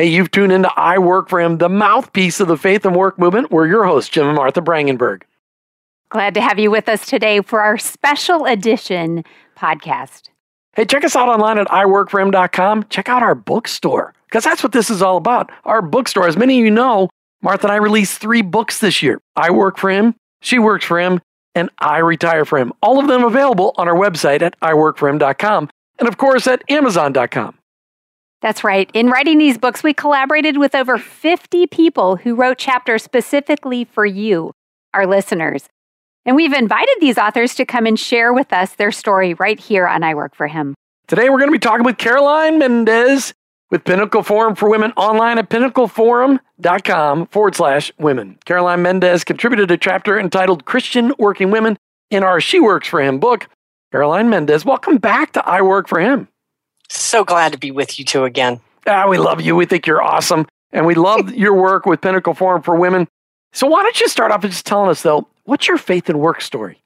Hey, you've tuned into I Work for Him, the mouthpiece of the faith and work movement. We're your hosts, Jim and Martha Brangenberg. Glad to have you with us today for our special edition podcast. Hey, check us out online at iworkforhim.com. Check out our bookstore because that's what this is all about. Our bookstore, as many of you know, Martha and I released three books this year. I Work for Him, She Works for Him, and I Retire for Him. All of them available on our website at iworkforhim.com and, of course, at amazon.com. That's right. In writing these books, we collaborated with over 50 people who wrote chapters specifically for you, our listeners. And we've invited these authors to come and share with us their story right here on I Work for Him. Today, we're going to be talking with Caroline Mendez with Pinnacle Forum for Women online at pinnacleforum.com forward slash women. Caroline Mendez contributed a chapter entitled Christian Working Women in our She Works for Him book. Caroline Mendez, welcome back to I Work for Him. So glad to be with you two again. Ah, we love you. We think you're awesome. And we love your work with Pinnacle Forum for Women. So, why don't you start off by just telling us, though, what's your faith and work story?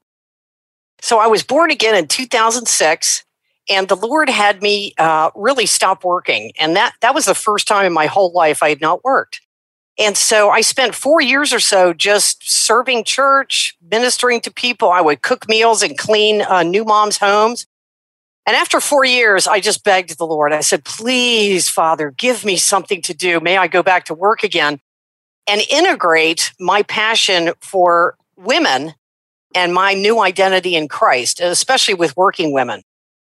So, I was born again in 2006, and the Lord had me uh, really stop working. And that, that was the first time in my whole life I had not worked. And so I spent four years or so just serving church, ministering to people. I would cook meals and clean uh, new moms' homes. And after four years, I just begged the Lord. I said, Please, Father, give me something to do. May I go back to work again and integrate my passion for women and my new identity in Christ, especially with working women.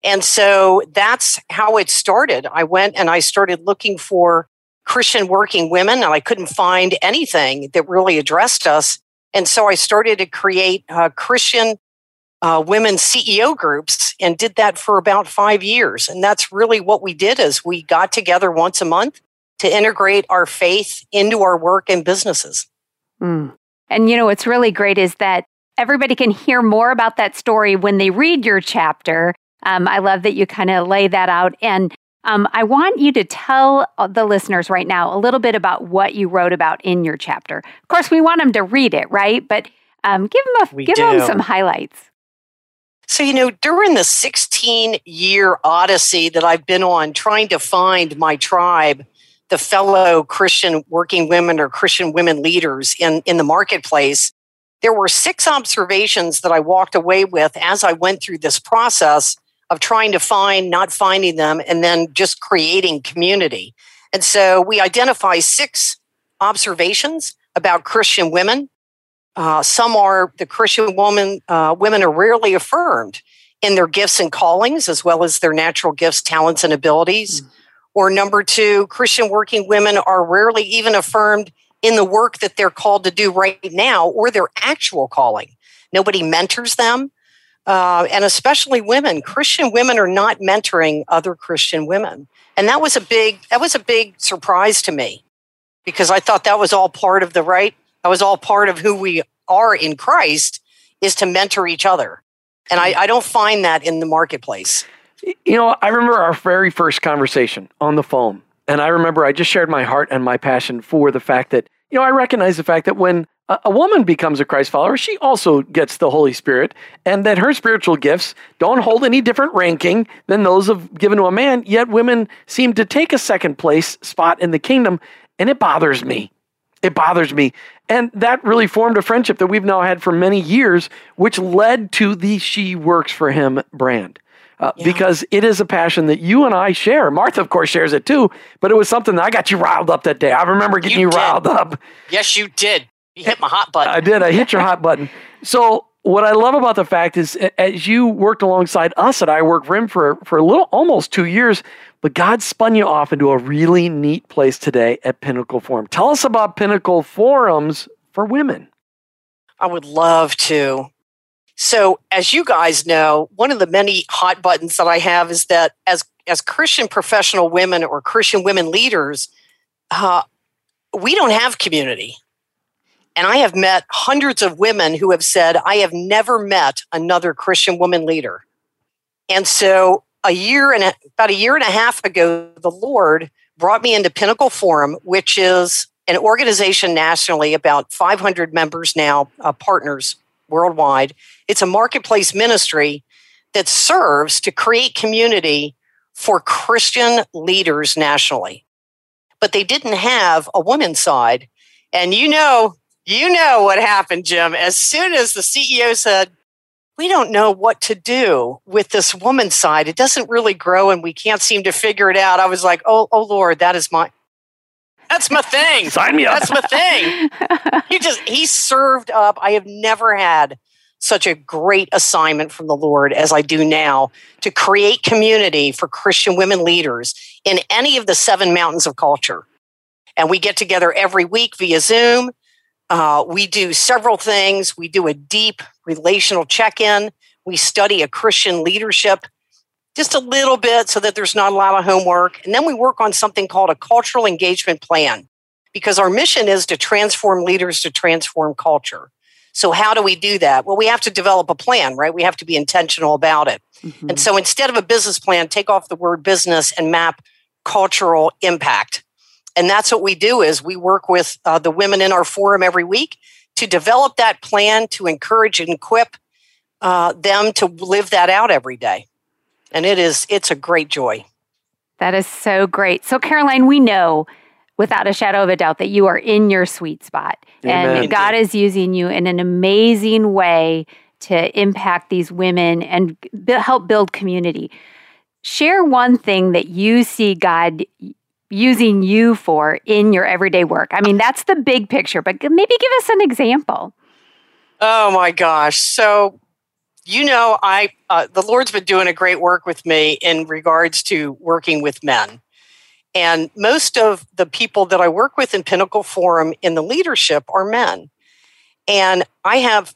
And so that's how it started. I went and I started looking for Christian working women, and I couldn't find anything that really addressed us. And so I started to create uh, Christian uh, women CEO groups and did that for about five years. And that's really what we did is we got together once a month to integrate our faith into our work and businesses. Mm. And you know, what's really great is that everybody can hear more about that story when they read your chapter. Um, I love that you kind of lay that out. And um, I want you to tell uh, the listeners right now a little bit about what you wrote about in your chapter. Of course, we want them to read it, right? But um, give them a, We give do. them some highlights. So, you know, during the 16 year odyssey that I've been on trying to find my tribe, the fellow Christian working women or Christian women leaders in, in the marketplace, there were six observations that I walked away with as I went through this process of trying to find, not finding them, and then just creating community. And so we identify six observations about Christian women. Uh, some are the Christian woman, uh, women are rarely affirmed in their gifts and callings, as well as their natural gifts, talents, and abilities. Mm. Or number two, Christian working women are rarely even affirmed in the work that they're called to do right now or their actual calling. Nobody mentors them. Uh, and especially women, Christian women are not mentoring other Christian women. And that was a big, that was a big surprise to me because I thought that was all part of the right. That was all part of who we are in Christ is to mentor each other. And I, I don't find that in the marketplace. You know, I remember our very first conversation on the phone. And I remember I just shared my heart and my passion for the fact that, you know, I recognize the fact that when a, a woman becomes a Christ follower, she also gets the Holy Spirit, and that her spiritual gifts don't hold any different ranking than those of given to a man. Yet women seem to take a second place spot in the kingdom, and it bothers me. It bothers me. And that really formed a friendship that we've now had for many years, which led to the She Works for Him brand. Uh, Yeah. Because it is a passion that you and I share. Martha, of course, shares it too, but it was something that I got you riled up that day. I remember getting you, You riled up. Yes, you did. You hit my hot button. I did. I hit your hot button. So, what I love about the fact is, as you worked alongside us at I Work for Him for, for a little, almost two years, but God spun you off into a really neat place today at Pinnacle Forum. Tell us about Pinnacle Forums for women. I would love to. So, as you guys know, one of the many hot buttons that I have is that as as Christian professional women or Christian women leaders, uh, we don't have community. And I have met hundreds of women who have said, I have never met another Christian woman leader. And so, a year and a, about a year and a half ago, the Lord brought me into Pinnacle Forum, which is an organization nationally, about 500 members now, uh, partners worldwide. It's a marketplace ministry that serves to create community for Christian leaders nationally. but they didn't have a woman's side. And you know, you know what happened, Jim. As soon as the CEO said, we don't know what to do with this woman side. It doesn't really grow and we can't seem to figure it out. I was like, oh, oh Lord, that is my that's my thing. Sign me up. That's my thing. he just he served up. I have never had such a great assignment from the Lord as I do now to create community for Christian women leaders in any of the seven mountains of culture. And we get together every week via Zoom. Uh, we do several things. We do a deep relational check in. We study a Christian leadership just a little bit so that there's not a lot of homework. And then we work on something called a cultural engagement plan because our mission is to transform leaders to transform culture. So, how do we do that? Well, we have to develop a plan, right? We have to be intentional about it. Mm-hmm. And so, instead of a business plan, take off the word business and map cultural impact. And that's what we do is we work with uh, the women in our forum every week to develop that plan to encourage and equip uh, them to live that out every day. And it is it's a great joy. That is so great. So Caroline, we know without a shadow of a doubt that you are in your sweet spot. Amen. And God is using you in an amazing way to impact these women and help build community. Share one thing that you see God using you for in your everyday work. I mean, that's the big picture, but maybe give us an example. Oh my gosh. So, you know, I uh, the Lord's been doing a great work with me in regards to working with men. And most of the people that I work with in Pinnacle Forum in the leadership are men. And I have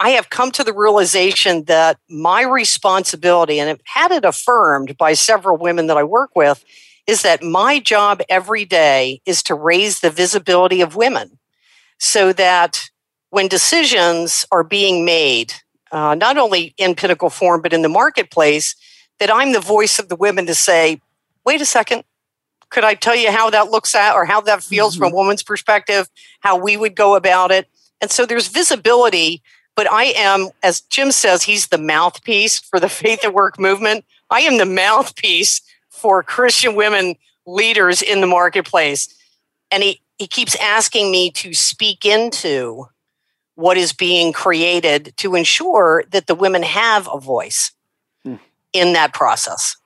I have come to the realization that my responsibility, and I've had it affirmed by several women that I work with, is that my job every day is to raise the visibility of women so that when decisions are being made, uh, not only in Pinnacle Forum, but in the marketplace, that I'm the voice of the women to say, wait a second, could I tell you how that looks at or how that feels mm-hmm. from a woman's perspective, how we would go about it? And so there's visibility, but I am, as Jim says, he's the mouthpiece for the Faith at Work movement. I am the mouthpiece for Christian women leaders in the marketplace. And he, he keeps asking me to speak into what is being created to ensure that the women have a voice hmm. in that process.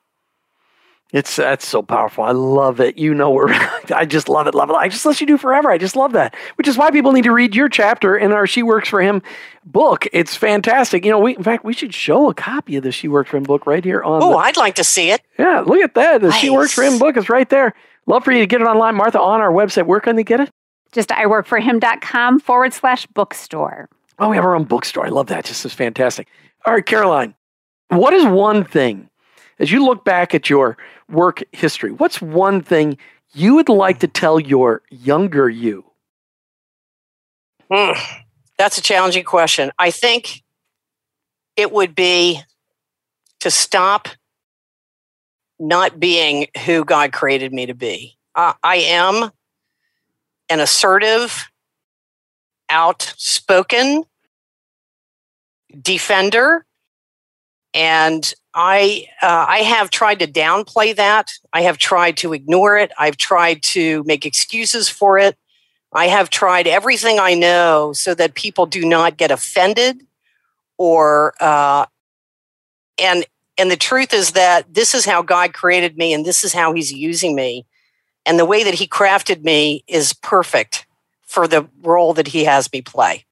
It's that's so powerful. I love it. You know, we're, I just love it, love it. I just let you do forever. I just love that. Which is why people need to read your chapter in our She Works for Him book. It's fantastic. You know, we in fact we should show a copy of the She Works for Him book right here on. Oh, I'd like to see it. Yeah, look at that. The nice. She Works for Him book is right there. Love for you to get it online, Martha, on our website. Where can they get it? Just iworkforhim.com forward slash bookstore. Oh, we have our own bookstore. I love that. Just is fantastic. All right, Caroline, what is one thing as you look back at your work history, what's one thing you would like to tell your younger you? Mm, that's a challenging question. I think it would be to stop not being who God created me to be. Uh, I am an assertive, outspoken defender and I uh, I have tried to downplay that. I have tried to ignore it. I've tried to make excuses for it. I have tried everything I know so that people do not get offended or uh, and and the truth is that this is how God created me and this is how he's using me. And the way that he crafted me is perfect for the role that he has me play.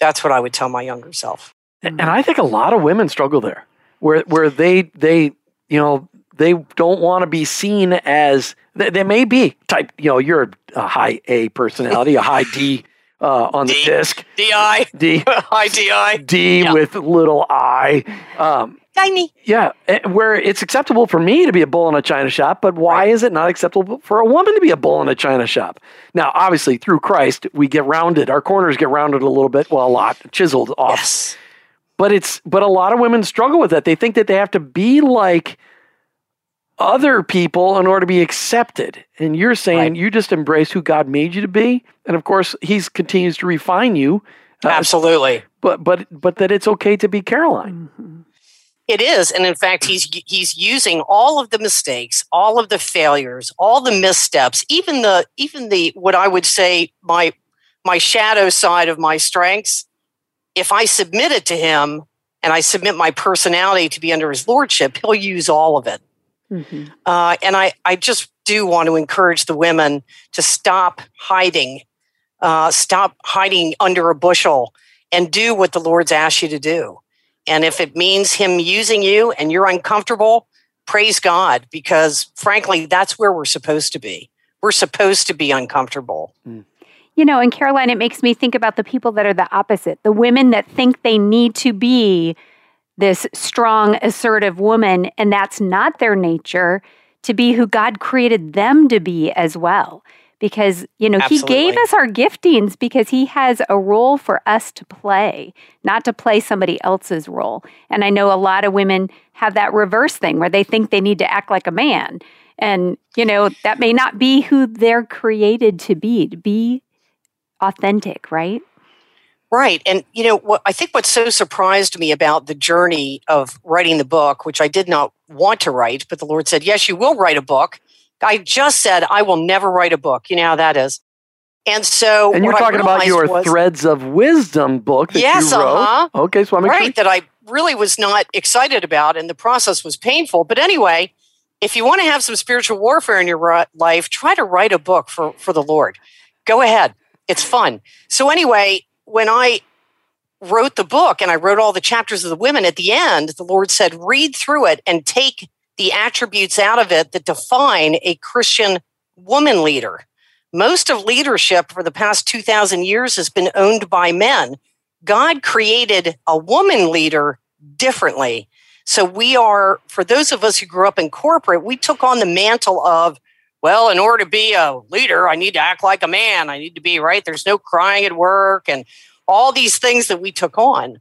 That's what I would tell my younger self. And I think a lot of women struggle there, where where they they you know they don't want to be seen as they, they, may be type you know you're a high A personality, a high D uh, on the disc, DI, D, high DI, yeah. with little I. Um, Tiny. Yeah, eh, where it's acceptable for me to be a bull in a china shop, but why right. is it not acceptable for a woman to be a bull in a china shop? Now, obviously, through Christ, we get rounded. Our corners get rounded a little bit, well, a lot, chiseled off. Yes but it's but a lot of women struggle with that. They think that they have to be like other people in order to be accepted. And you're saying right. you just embrace who God made you to be, and of course He's continues to refine you. Uh, Absolutely. But but but that it's okay to be Caroline. Mm-hmm. It is, and in fact, he's he's using all of the mistakes, all of the failures, all the missteps, even the even the what I would say my my shadow side of my strengths. If I submit it to him and I submit my personality to be under his lordship, he'll use all of it. Mm-hmm. Uh, and I I just do want to encourage the women to stop hiding, uh, stop hiding under a bushel, and do what the Lord's asked you to do. And if it means Him using you and you're uncomfortable, praise God, because frankly, that's where we're supposed to be. We're supposed to be uncomfortable. Mm. You know, and Caroline, it makes me think about the people that are the opposite the women that think they need to be this strong, assertive woman, and that's not their nature to be who God created them to be as well. Because you know Absolutely. he gave us our giftings because he has a role for us to play not to play somebody else's role. And i know a lot of women have that reverse thing where they think they need to act like a man. And you know that may not be who they're created to be to be authentic right Right. And, you know, what I think what so surprised me about the journey of writing the book, which I did not want to write, but the Lord said, yes, you will write a book. I just said I will never write a book. You know how that is. And so, and you're talking about your was, Threads of Wisdom book that yes, you wrote. Uh-huh. Okay, so I'm right sure. that I really was not excited about, and the process was painful. But anyway, if you want to have some spiritual warfare in your life, try to write a book for for the Lord. Go ahead; it's fun. So anyway, when I wrote the book and I wrote all the chapters of the women, at the end, the Lord said, "Read through it and take the attributes out of it that define a Christian woman leader. Most of leadership for the past 2,000 years has been owned by men. God created a woman leader differently. So we are, for those of us who grew up in corporate, we took on the mantle of, well, in order to be a leader, I need to act like a man. I need to be right. There's no crying at work and all these things that we took on.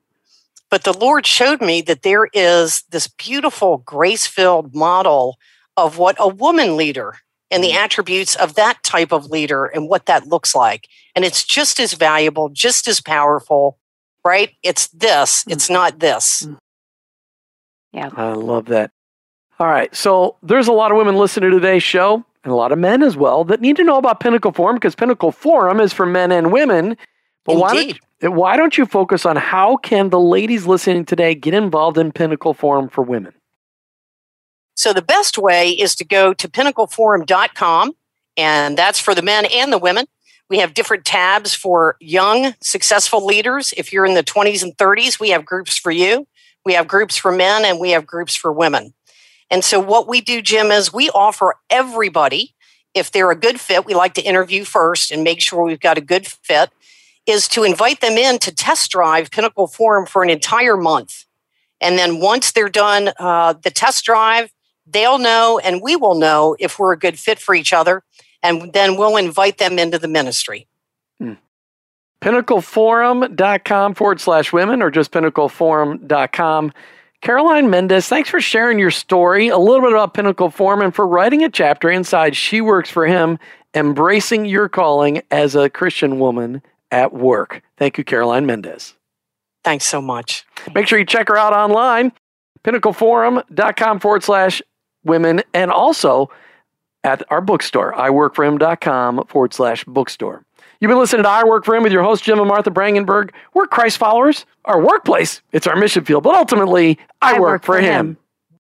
But the Lord showed me that there is this beautiful, grace filled model of what a woman leader and the mm. attributes of that type of leader and what that looks like. And it's just as valuable, just as powerful, right? It's this, mm. it's not this. Mm. Yeah. I love that. All right. So there's a lot of women listening to today's show and a lot of men as well that need to know about Pinnacle Forum because Pinnacle Forum is for men and women. But Indeed. why don't why don't you focus on how can the ladies listening today get involved in Pinnacle Forum for Women? So the best way is to go to pinnacleforum.com, and that's for the men and the women. We have different tabs for young, successful leaders. If you're in the 20s and 30s, we have groups for you. We have groups for men and we have groups for women. And so, what we do, Jim, is we offer everybody, if they're a good fit, we like to interview first and make sure we've got a good fit is to invite them in to test drive Pinnacle Forum for an entire month. And then once they're done uh, the test drive, they'll know and we will know if we're a good fit for each other. And then we'll invite them into the ministry. Hmm. PinnacleForum.com forward slash women or just PinnacleForum.com. Caroline Mendez, thanks for sharing your story, a little bit about Pinnacle Forum, and for writing a chapter inside She Works for Him, embracing your calling as a Christian woman at work. Thank you, Caroline Mendez. Thanks so much. Make sure you check her out online, pinnacleforum.com forward slash women, and also at our bookstore, iworkforhim.com forward slash bookstore. You've been listening to I Work for Him with your host, Jim and Martha Brangenberg. We're Christ followers. Our workplace, it's our mission field, but ultimately, I, I work, work, for, him. him.